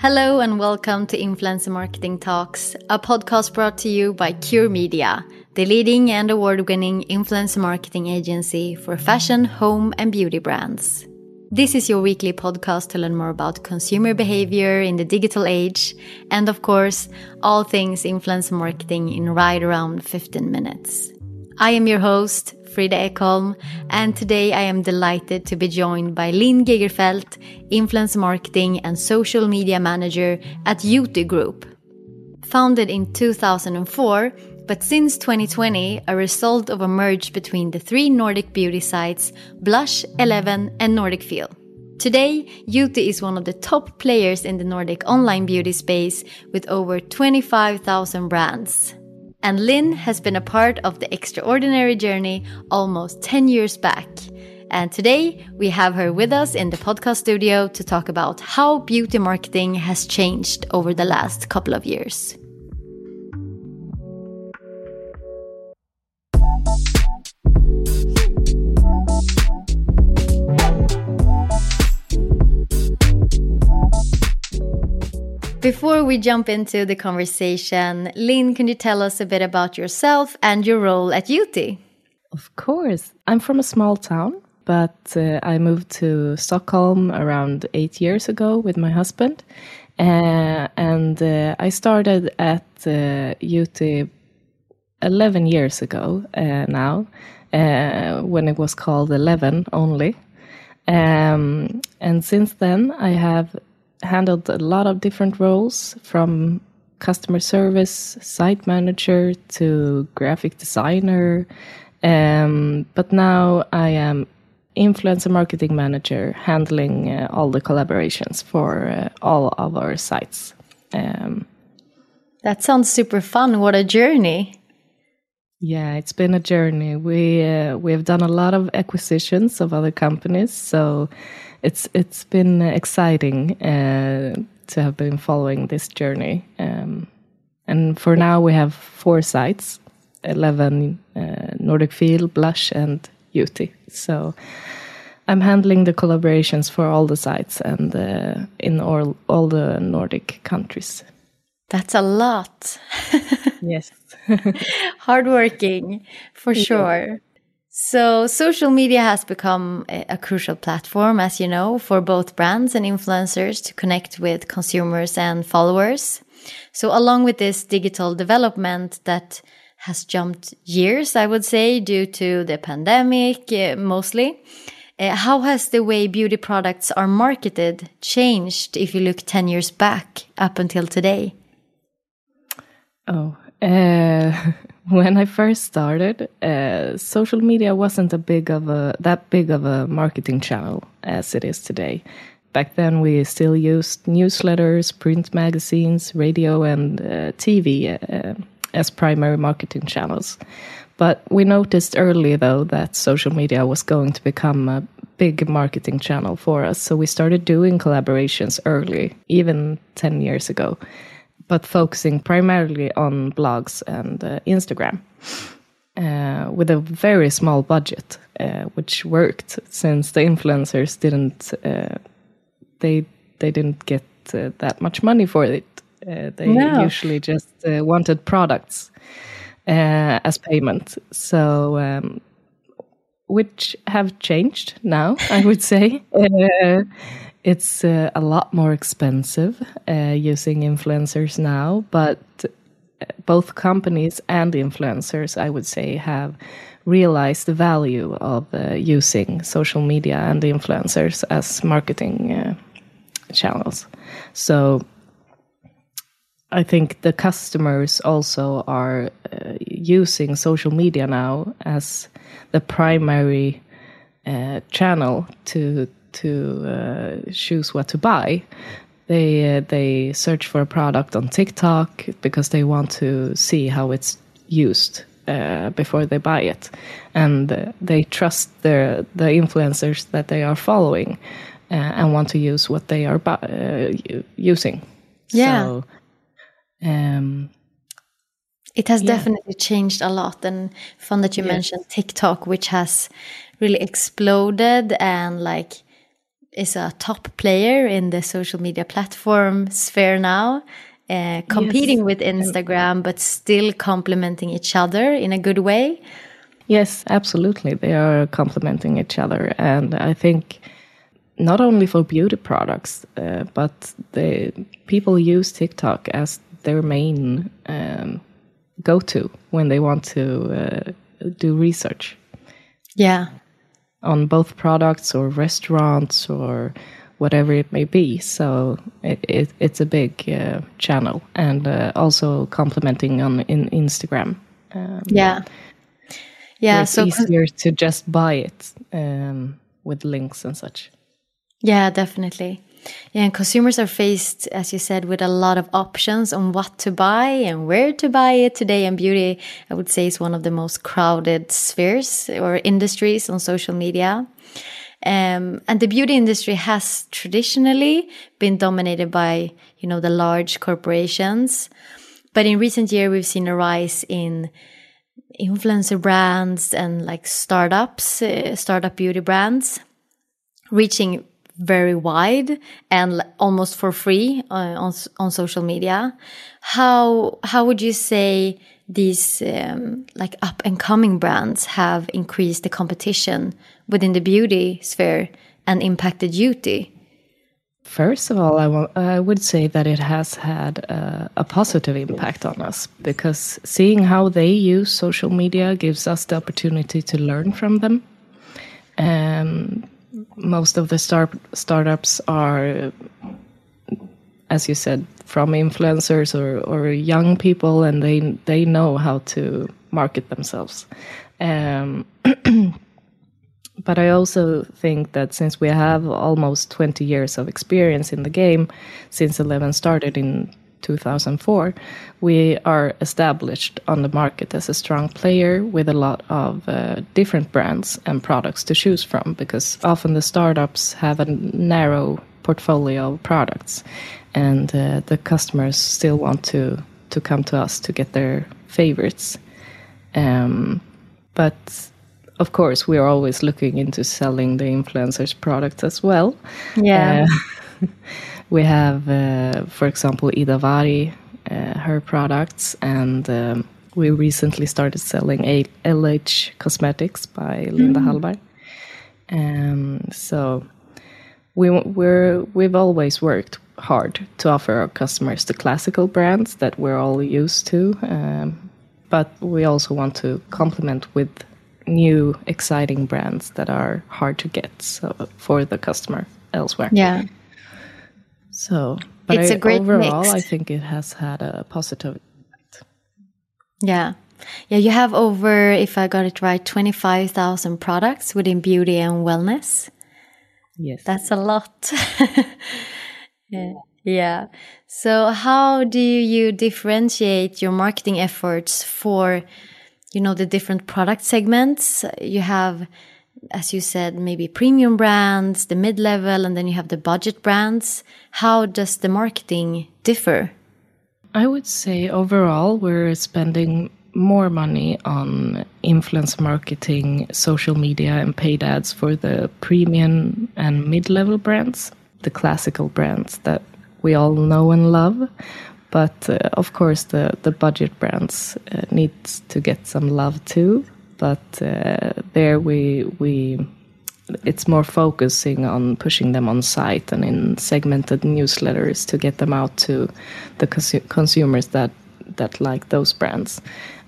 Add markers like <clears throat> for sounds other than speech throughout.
Hello and welcome to Influencer Marketing Talks, a podcast brought to you by Cure Media, the leading and award winning influencer marketing agency for fashion, home, and beauty brands. This is your weekly podcast to learn more about consumer behavior in the digital age, and of course, all things influencer marketing in right around 15 minutes. I am your host, Frida Ekholm, and today I am delighted to be joined by Linn Gegerfeldt, Influence Marketing and Social Media Manager at Youty Group. Founded in 2004, but since 2020, a result of a merge between the three Nordic beauty sites, Blush, Eleven, and Nordicfeel. Today, Youty is one of the top players in the Nordic online beauty space with over 25,000 brands and Linn has been a part of the extraordinary journey almost 10 years back. And today we have her with us in the podcast studio to talk about how beauty marketing has changed over the last couple of years. Before we jump into the conversation, Linn, can you tell us a bit about yourself and your role at Youty? Of course. I'm from a small town, but uh, I moved to Stockholm around eight years ago with my husband. Uh, and uh, I started at uh, Youty 11 years ago uh, now, uh, when it was called Eleven only. Um, and since then, I have handled a lot of different roles from customer service, site manager to graphic designer. Um, but now I am influencer marketing manager, handling uh, all the collaborations for uh, all of our sites. Um, that sounds super fun. What a journey! Yeah, it's been a journey. We uh, we have done a lot of acquisitions of other companies, so it's it's been exciting uh, to have been following this journey. Um, and for now, we have four sites: eleven uh, Nordicfeel, Blush, and Youty. So I'm handling the collaborations for all the sites and uh, in all all the Nordic countries. That's a lot. yes. <laughs> Hardworking, for yeah. sure. So, social media has become a, crucial platform, as you know, for both brands and influencers to connect with consumers and followers. So, along with this digital development that has jumped years, I would say, due to the pandemic uh, mostly, uh, how has the way beauty products are marketed changed if you look 10 years back up until today? Oh, uh, <laughs> when I first started, uh, social media wasn't a big of a that big of a marketing channel as it is today. Back then, we still used newsletters, print magazines, radio, and uh, TV uh, as primary marketing channels. But we noticed early, though, that social media was going to become a big marketing channel for us. So we started doing collaborations early, even 10 years ago, but focusing primarily on blogs and uh, Instagram. Uh, with a very small budget, uh, which worked since the influencers didn't uh, they they didn't get uh, that much money for it. Uh, they no. usually just wanted products as payment. So um, which have changed now, I would say. <laughs> Uh, it's uh, a lot more expensive uh, using influencers now, but both companies and influencers, I would say, have realized the value of uh, using social media and influencers as marketing uh, channels. So I think the customers also are uh, using social media now as the primary uh, channel to to uh, choose what to buy. They uh, they search for a product on TikTok because they want to see how it's used uh, before they buy it, and uh, they trust their the influencers that they are following and want to use what they are using. Yeah. So, um, it has yeah. definitely changed a lot, and fun that you yes. mentioned TikTok, which has really exploded and like is a top player in the social media platform sphere now. Uh, competing yes. with Instagram, but still complementing each other in a good way. Yes, absolutely. They are complementing each other. And I think not only for beauty products, uh, but the people use TikTok as their main um, go to when they want to uh, do research. Yeah. On both products or restaurants or whatever it may be. So it, it, it's a big uh, channel and uh, also complementing on in Instagram. Um, yeah. Yeah. It's so easier to just buy it um, with links and such. Yeah, definitely. Yeah, and consumers are faced, as you said, with a lot of options on what to buy and where to buy it today. And beauty, I would say, is one of the most crowded spheres or industries on social media. Um, and the beauty industry has traditionally been dominated by, you know, the large corporations. But in recent years, we've seen a rise in influencer brands and like startups, uh, startup beauty brands reaching very wide and almost for free uh, on on social media. How how would you say these um, like up and coming brands have increased the competition within the beauty sphere and impacted beauty? First of all, I, I would say that it has had a, a positive impact on us because seeing how they use social media gives us the opportunity to learn from them. Um, most of the start startups are, as you said, from influencers or, or young people, and they they know how to market themselves. Um, <clears throat> but I also think that since we have almost 20 years of experience in the game, since Eleven started in 2004, we are established on the market as a strong player with a lot of uh, different brands and products to choose from because often the startups have a narrow portfolio of products and uh, the customers still want to to come to us to get their favorites. Um, but of course we are always looking into selling the influencers products as well. Yeah. Uh, <laughs> We have, uh, for example, Ida Warg, uh, her products, and um, we recently started selling a LH Cosmetics by Linda mm. Hallberg. Um, so we we're we've always worked hard to offer our customers the classical brands that we're all used to, um, but we also want to complement with new exciting brands that are hard to get so, for the customer elsewhere. Yeah. So, but it's I, a great overall, mix. I think it has had a positive impact. Yeah, Yeah, you have over, if I got it right, 25,000 products within beauty and wellness. Yes. That's a lot. <laughs> yeah. yeah. So, how do you differentiate your marketing efforts for, you know, the different product segments? You have, as you said, maybe premium brands, the mid level, and then you have the budget brands. How does the marketing differ? I would say overall, we're spending more money on influence marketing, social media, and paid ads for the premium and mid level brands, the classical brands that we all know and love. But uh, of course, the, the budget brands uh, need to get some love too. But uh, there we we it's more focusing on pushing them on site and in segmented newsletters to get them out to the consu consumers that that like those brands.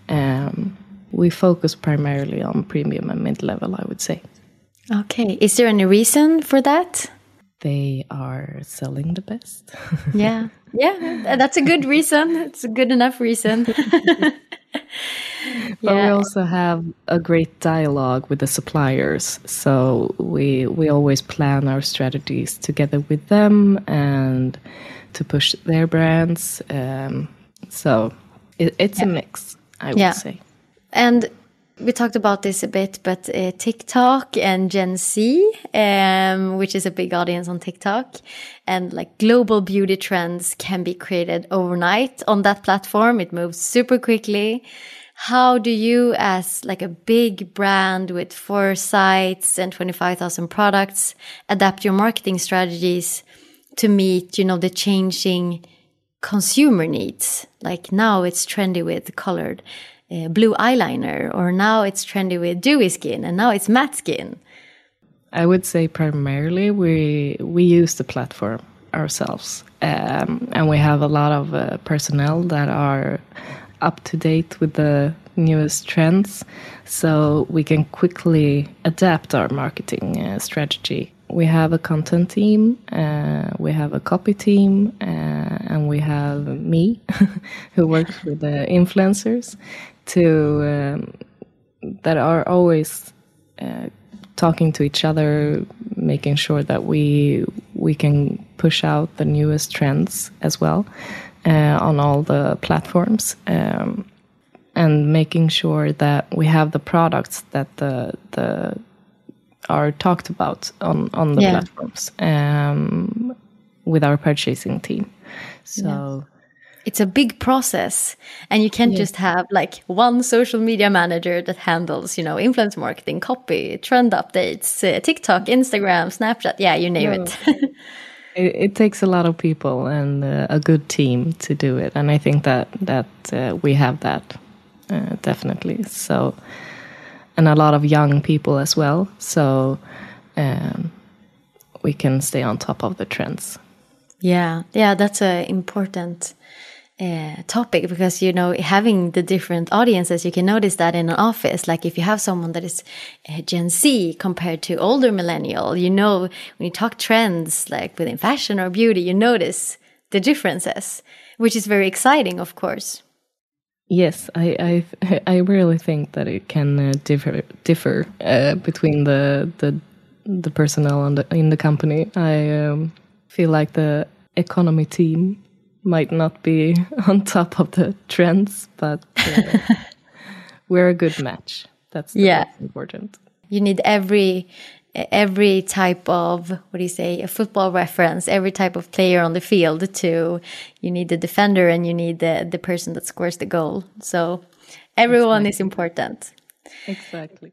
Um, we focus primarily on premium and mid level, I would say. Okay. Is there any reason for that? They are selling the best. <laughs> yeah. Yeah. That's a good reason. It's a good enough reason. <laughs> <laughs> but yeah. we also have a great dialogue with the suppliers so we we always plan our strategies together with them and to push their brands um, so it, it's yeah. a mix i would yeah. say and we talked about this a bit, but uh, TikTok and Gen Z, um, which is a big audience on TikTok, and like global beauty trends can be created overnight on that platform. It moves super quickly how do you as like a big brand with four sites and 25,000 products adapt your marketing strategies to meet you know the changing consumer needs? Like now it's trendy with colored uh, blue eyeliner or now it's trendy with dewy skin and now it's matte skin. I would say primarily we we use the platform ourselves um, and we have a lot of uh, personnel that are up to date with the newest trends so we can quickly adapt our marketing uh, strategy. We have a content team, uh, we have a copy team, uh, and we have me <laughs> who works with the influencers to um, that are always uh, talking to each other, making sure that we we can push out the newest trends as well on all the platforms. Um, and making sure that we have the products that the the are talked about on on the yeah. platforms um, with our purchasing team. So. Yeah. It's a big process, and you can't yeah. just have like one social media manager that handles, you know, influence marketing, copy, trend updates, uh, TikTok, Instagram, Snapchat. Yeah, you name no. it. <laughs> It, it, takes a lot of people and uh, a good team to do it, and I think that that uh, we have that uh, definitely. So, and a lot of young people as well. So, um, we can stay on top of the trends. Yeah, yeah, that's an important uh, topic because you know having the different audiences you can notice that in an office. Like if you have someone that is uh, gen z compared to older millennial you know when you talk trends like within fashion or beauty you notice the differences which is very exciting of course. Yes i i i really think that it can uh, differ differ uh, between the the the personnel the, in the company. I um, feel like the economy team might not be <laughs> on top of the trends, but uh, <laughs> we're a good match. That's yeah important. You need every every type of what do you say a football reference every type of player on the field to you need the defender and you need the the person that scores the goal so everyone exactly. is important exactly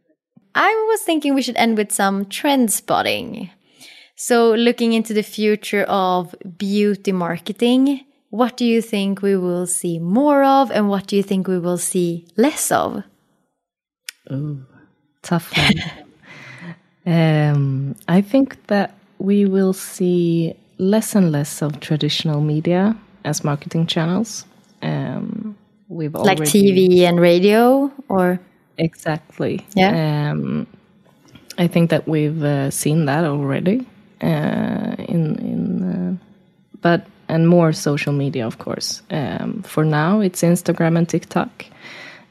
i was thinking we should end with some trend spotting so looking into the future of beauty marketing what do you think we will see more of and what do you think we will see less of? Oh, tough one. <laughs> um, I think that we will see less and less of traditional media as marketing channels. Um, we've like TV and radio, or exactly. Yeah. Um, I think that we've uh, seen that already. Uh, in in, uh, but and more social media, of course. Um, for now, it's Instagram and TikTok.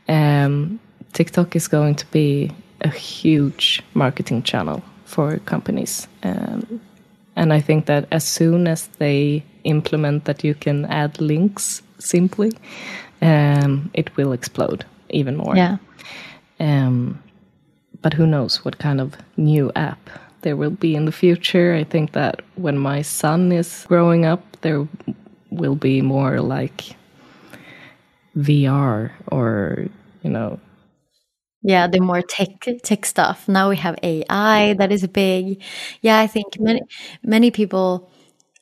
um, TikTok is going to be a huge marketing channel for companies. Um, and I think that as soon as they implement that you can add links simply, um, it will explode even more. Yeah. Um, but who knows what kind of new app there will be in the future. I think that when my son is growing up, there will be more like VR or, you know, yeah the more tech tech stuff. Now we have ai that is big. Yeah i think many many people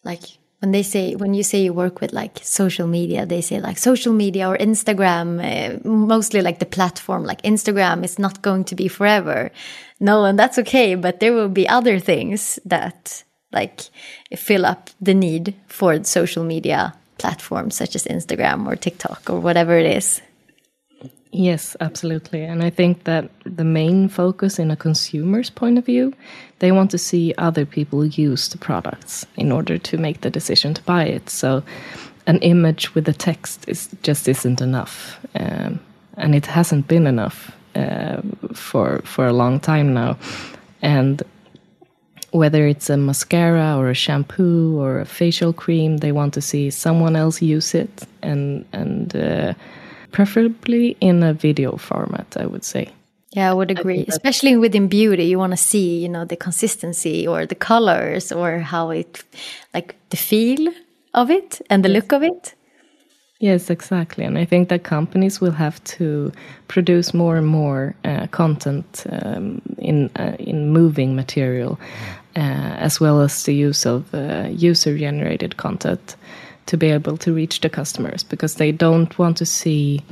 like when they say when you say you work with like social media they say like social media or instagram uh, mostly like the platform like instagram is not going to be forever. No and that's okay but there will be other things that like fill up the need for social media platforms such as instagram or tiktok or whatever it is Yes, absolutely. And I think that the main focus in a consumer's point of view, they want to see other people use the products in order to make the decision to buy it. So an image with the text is just isn't enough. Um, and it hasn't been enough uh, for for a long time now. And whether it's a mascara or a shampoo or a facial cream, they want to see someone else use it and and uh, preferably in a video format, I would say. Yeah, I would agree. I Especially within beauty, you want to see, you know, the consistency or the colors or how it, like the feel of it and the yes. look of it. Yes, exactly. And I think that companies will have to produce more and more uh, content um, in uh, in moving material, uh, as well as the use of uh, user generated content to be able to reach the customers because they don't want to see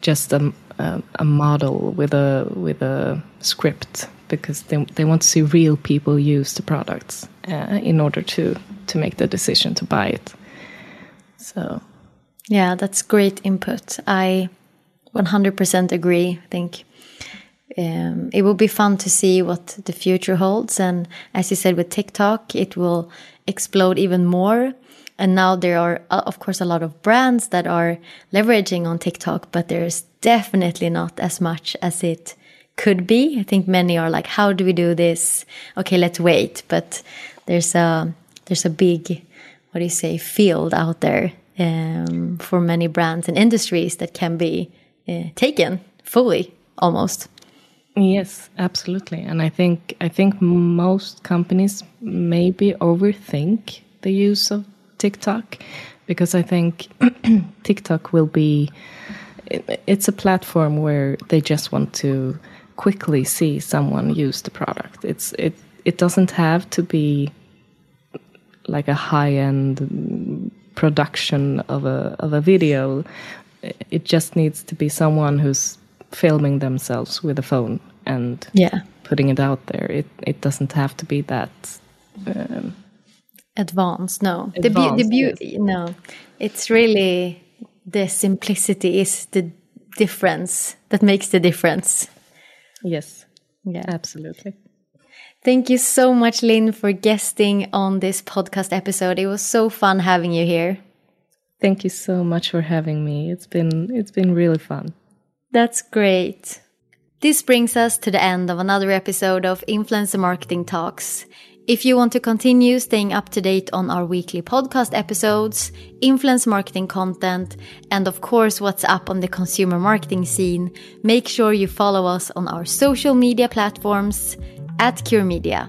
just a, a, a model with a with a script because they, they want to see real people use the products uh, in order to to make the decision to buy it. So. Yeah that's great input. I 100% agree. I think um, it will be fun to see what the future holds. And as you said with tiktok it will explode even more and now there are, uh, of course, a lot of brands that are leveraging on TikTok, but there's definitely not as much as it could be. I think many are like, how do we do this? Okay, let's wait. But there's a, there's a big, what do you say, field out there um, for many brands and industries that can be uh, taken fully almost. Yes, absolutely. And I think I think most companies maybe overthink the use of TikTok because I think <clears throat> TikTok will be it's a platform where they just want to quickly see someone use the product. It's it it doesn't have to be like a high end production of a of a video. It just needs to be someone who's filming themselves with a phone and yeah. putting it out there. It it doesn't have to be that um, advanced no. Advanced, the, the beauty yes. no. It's really the simplicity is the difference that makes the difference. Yes. Yeah. Absolutely. Thank you so much Linn for guesting on this podcast episode. It was so fun having you here. Thank you so much for having me. It's been it's been really fun. That's great. This brings us to the end of another episode of influencer marketing talks if you want to continue staying up to date on our weekly podcast episodes, influence marketing content, and of course, what's up on the consumer marketing scene, make sure you follow us on our social media platforms at Cure Media.